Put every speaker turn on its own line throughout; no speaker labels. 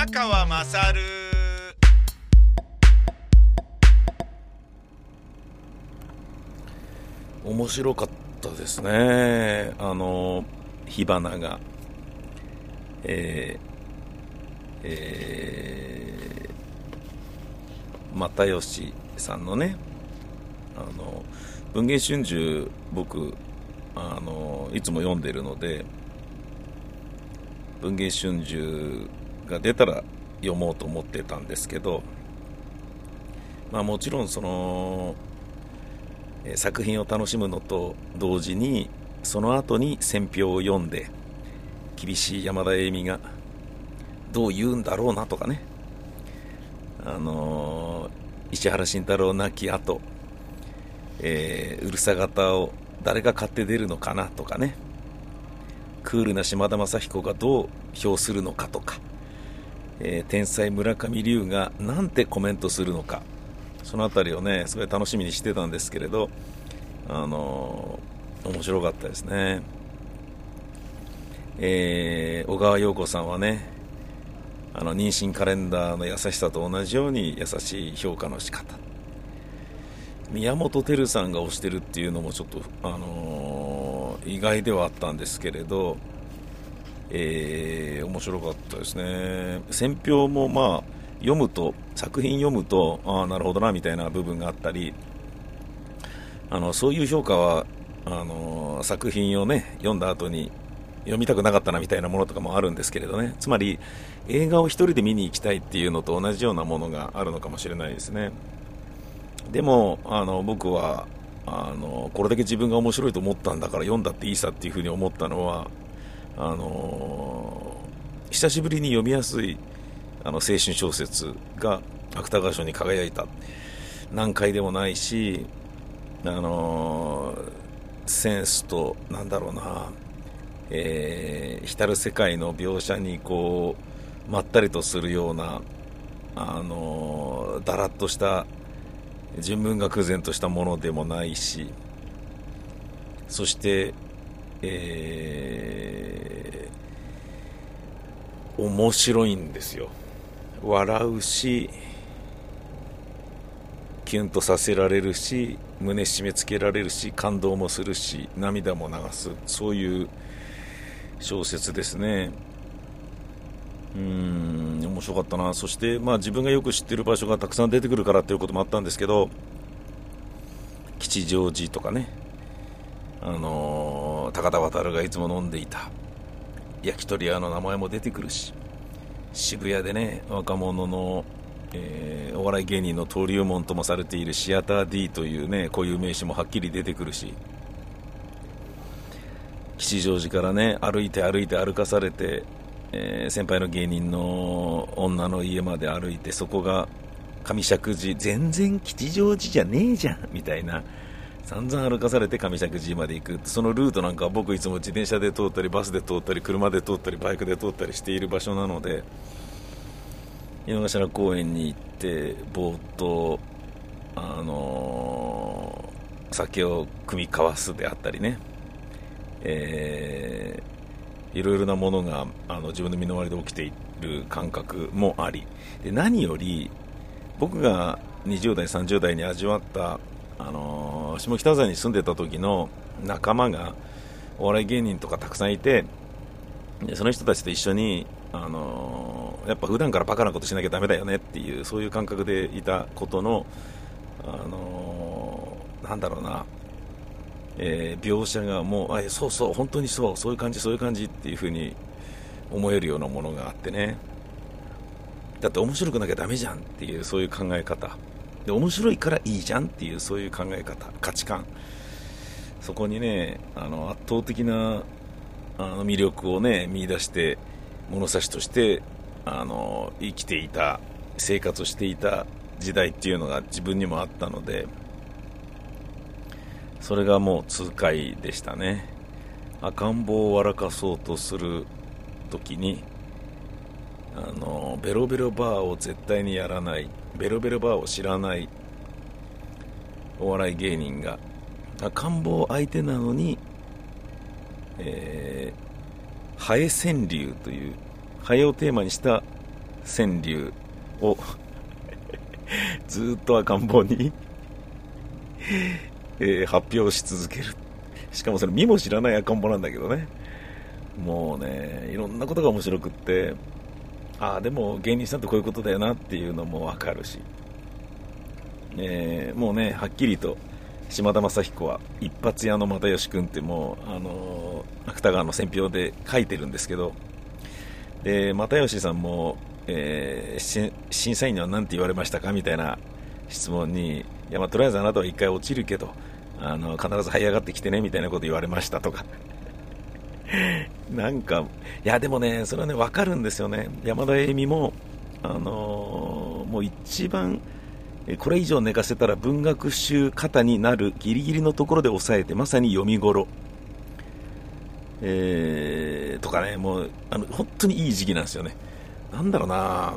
宮川まさる
面白かったですね。あの火花が。えー、えー、又吉さんのねあの文藝春秋僕あのいつも読んでるので文藝春秋が出たら読もうと思ってたんですけどまあもちろんその作品を楽しむのと同時にその後に選評を読んで厳しい山田栄美がどう言うんだろうなとかね。あの、石原慎太郎亡き後、えー、うるさ型を誰が買って出るのかなとかね。クールな島田雅彦がどう評するのかとか、えー、天才村上龍がなんてコメントするのか。その辺りをねすごい楽しみにしてたんですけれどあの面白かったですね。えー、小川陽子さんはねあの妊娠カレンダーの優しさと同じように優しい評価の仕方。宮本照さんが推してるっていうのもちょっと、あのー、意外ではあったんですけれど、えー、面白かったですね。選評もまあ読むと作品読むとああなるほどなみたいな部分があったりあのそういう評価はあの作品をね読んだ後に読みたくなかったなみたいなものとかもあるんですけれどね。つまり映画を1人で見に行きたいっていうのと同じようなものがあるのかもしれないですね。でもあの僕はあのこれだけ自分が面白いと思ったんだから読んだっていいさっていうふうに思ったのはあの久しぶりに読みやすいあの青春小説が芥川賞に輝いた。難解でもないしあのセンスとなんだろうな。えー、浸る世界の描写にこうまったりとするようなあのだらっとした純文学然としたものでもないしそして、えー、面白いんですよ笑うしキュンとさせられるし胸締め付けられるし感動もするし涙も流すそういう小説ですね。うーん、面白かったな。そして、まあ自分がよく知ってる場所がたくさん出てくるからっていうこともあったんですけど、吉祥寺とかね、あのー、高田渉がいつも飲んでいた。焼き鳥屋の名前も出てくるし、渋谷でね、若者の、えー、お笑い芸人の登竜門ともされているシアター D というね、こういう名詞もはっきり出てくるし、吉祥寺からね歩いて歩いて歩かされて、えー、先輩の芸人の女の家まで歩いてそこが上石寺全然吉祥寺じゃねえじゃんみたいな散々歩かされて上石寺まで行くそのルートなんかは僕いつも自転車で通ったりバスで通ったり車で通ったりバイクで通ったりしている場所なので井の頭公園に行ってぼーっとあのー、酒を酌み交わすであったりね。えー、いろいろなものがあの自分の身の回りで起きている感覚もあり。で何より僕が20代、30代に味わった、あのー、下北沢に住んでた時の仲間がお笑い芸人とかたくさんいてでその人たちと一緒に、あのー、やっぱ普段からバカなことしなきゃだめだよねっていうそういう感覚でいたことの、あのー、なんだろうなえー、描写がもうあそうそう本当にそうそういう感じそういう感じっていう風に思えるようなものがあってね。だって面白くなきゃダメじゃんっていうそういう考え方。で面白いからいいじゃんっていうそういう考え方価値観。そこにねあの圧倒的なあの魅力をね見出して物差しとしてあの生きていた生活をしていた時代っていうのが自分にもあったのでそれがもう痛快でしたね。赤ん坊を笑かそうとする時にあのベロベロバーを絶対にやらないベロベロバーを知らないお笑い芸人が赤ん坊相手なのに、えー、ハエ川柳というハエをテーマにした川柳を ずっと赤ん坊にえー、発表し続ける。しかもそれ見も知らない赤ん坊なんだけどね。もうね、いろんなことが面白くって、ああ、でも芸人さんってこういうことだよなっていうのもわかるし、えー、もうね、はっきりと島田雅彦は一発屋の又吉君ってもう、あのー、芥川の選評で書いてるんですけど、で、又吉さんも、えー、審査員には何て言われましたかみたいな質問に、いや、まあ、とりあえずあなたは一回落ちるけど、あの、必ず這い上がってきてね、みたいなこと言われましたとか。なんか、いや、でもね、それはね、わかるんですよね。山田栄美も、あのー、もう一番、これ以上寝かせたら文学集型になるギリギリのところで抑えて、まさに読み頃。えー、とかね、もう、あの、本当にいい時期なんですよね。なんだろうな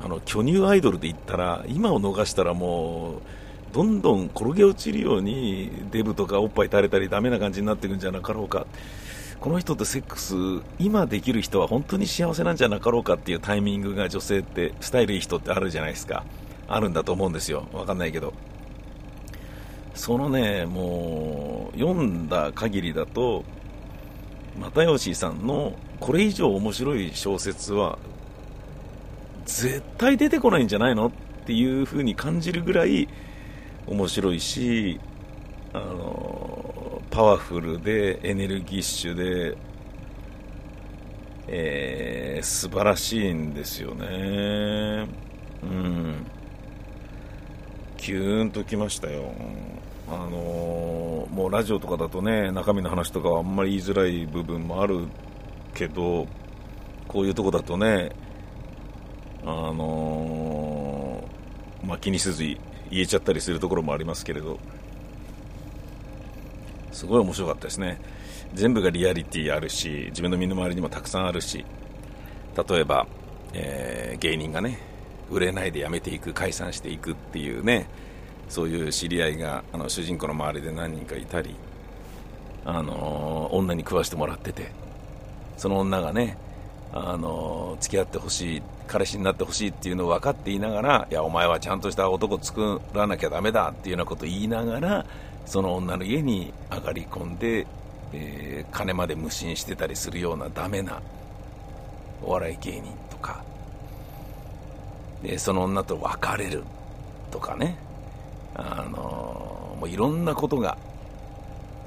あの、巨乳アイドルで言ったら、今を逃したらもう、どんどん転げ落ちるようにデブとかおっぱい垂れたりダメな感じになっていくんじゃなかろうかこの人とセックス今できる人は本当に幸せなんじゃなかろうかっていうタイミングが女性ってスタイルいい人ってあるじゃないですか。あるんだと思うんですよ。わかんないけど。そのねもう読んだ限りだと又吉さんのこれ以上面白い小説は絶対出てこないんじゃないのっていう風に感じるぐらい面白いしあのパワフルでエネルギッシュで、えー、素晴らしいんですよね。うん。キューンときましたよ。あのもうラジオとかだとね中身の話とかはあんまり言いづらい部分もあるけどこういうとこだとねあのまあ、気にせず言えちゃったりするところもありますけれど。すごい面白かったですね。全部がリアリティあるし自分の身の回りにもたくさんあるし。例えば、えー、芸人がね売れないで辞めていく解散していくっていうねそういう知り合いがあの主人公の周りで何人かいたり、あのー、女に食わしてもらっててその女がね、あのー、付き合ってほしい彼氏になってほしいっていうのを分かっていながらいやお前はちゃんとした男作らなきゃだめだっていうようなことを言いながらその女の家に上がり込んで、えー、金まで無心してたりするようなダメなお笑い芸人とか。でその女と別れるとかね。あのもういろんなことが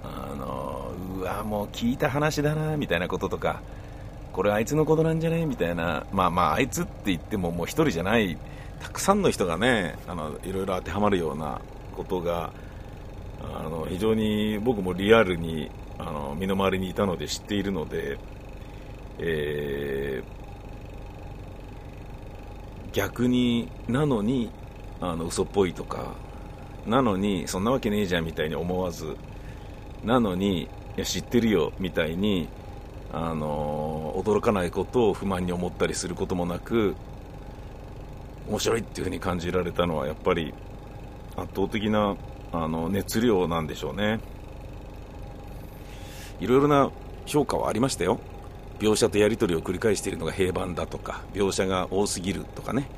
あのうわもう聞いた話だなみたいなこととか。これあいつのことなんじゃねみたいな、まあまあ、あいつって言ってももう一人じゃない、たくさんの人がね、あの、いろいろ当てはまるようなことが、あの、非常に僕もリアルに、あの、身の回りにいたので知っているので、えー、逆に、なのに、あの、嘘っぽいとか、なのに、そんなわけねえじゃんみたいに思わず、なのに、いや、知ってるよみたいに、あの驚かないことを不満に思ったりすることもなく面白いっていう風に感じられたのはやっぱり圧倒的なあの熱量なんでしょうね。いろいろな評価はありましたよ。描写とやり取りを繰り返しているのが平板だとか描写が多すぎるとかね。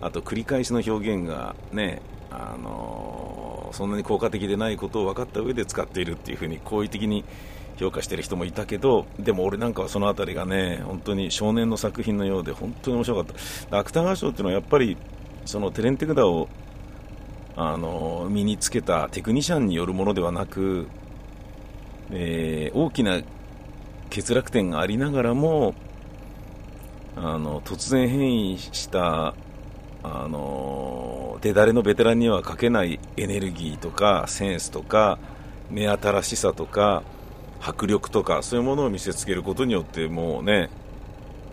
あと繰り返しの表現がねあのそんなに効果的でないことを分かった上で使っているっていう風に好意的に評価している人もいたけどでも俺なんかはその辺りがね本当に少年の作品のようで本当に面白かった。芥川賞っていうのはやっぱりそのテレンテクダをあの身につけたテクニシャンによるものではなく、えー、大きな欠落点がありながらもあの突然変異したあの手だれのベテランにはかけないエネルギーとかセンスとか目新しさとか迫力とかそういうものを見せつけることによってもうね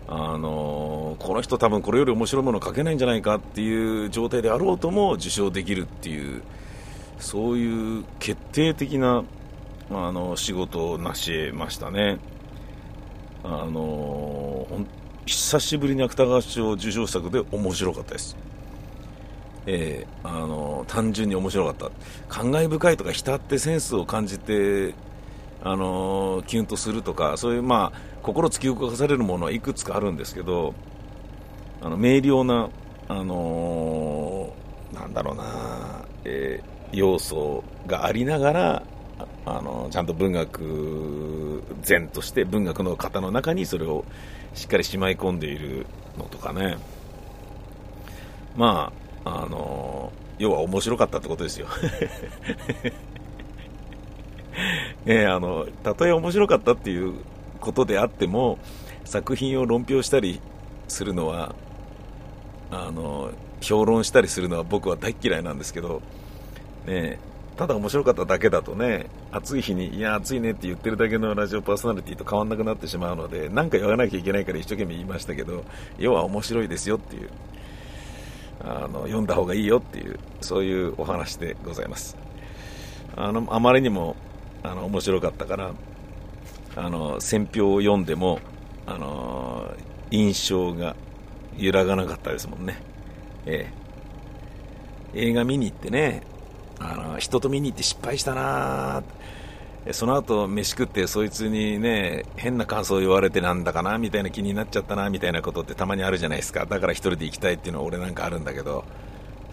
あの、この人多分これより面白いものを書けないんじゃないかっていう状態であろうとも受賞できるっていうそういう決定的なあの仕事を成し得ましたね。あの、久しぶりに芥川賞受賞作で面白かったです。えー、あの、単純に面白かった。感慨深いとか浸ってセンスを感じてあのー、キュンとするとか、そういう、まあ、心突き動かされるものはいくつかあるんですけど、あの明瞭な、あのー、なんだろうな、えー、要素がありながら、あのちゃんと文学前として文学の型の中にそれをしっかりしまい込んでいるのとかね。まああの要は面白かったってことですよ。えー、あのたとえ面白かったっていうことであっても作品を論評したりするのはあの評論したりするのは僕は大嫌いなんですけど、ね、ただ面白かっただけだとね暑い日にいや暑いねって言ってるだけのラジオパーソナリティと変わんなくなってしまうので何か言わなきゃいけないから一生懸命言いましたけど要は面白いですよっていうあの読んだ方がいいよっていうそういうお話でございます。あのあまりにもあの面白かったからあの選評を読んでもあの印象が揺らがなかったですもんね、ええ、映画見に行ってねあの人と見に行って失敗したなその後飯食ってそいつにね変な感想を言われてなんだかなみたいな気になっちゃったなみたいなことってたまにあるじゃないですか。だから1人で行きたいっていうのは俺なんかあるんだけど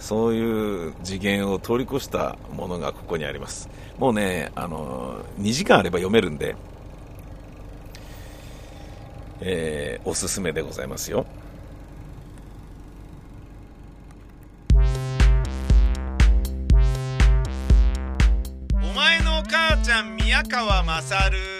そういう次元を通り越したものがここにあります。もうねあの2時間あれば読めるんで、えー、おすすめでございますよ。
お前の母ちゃん宮川勝。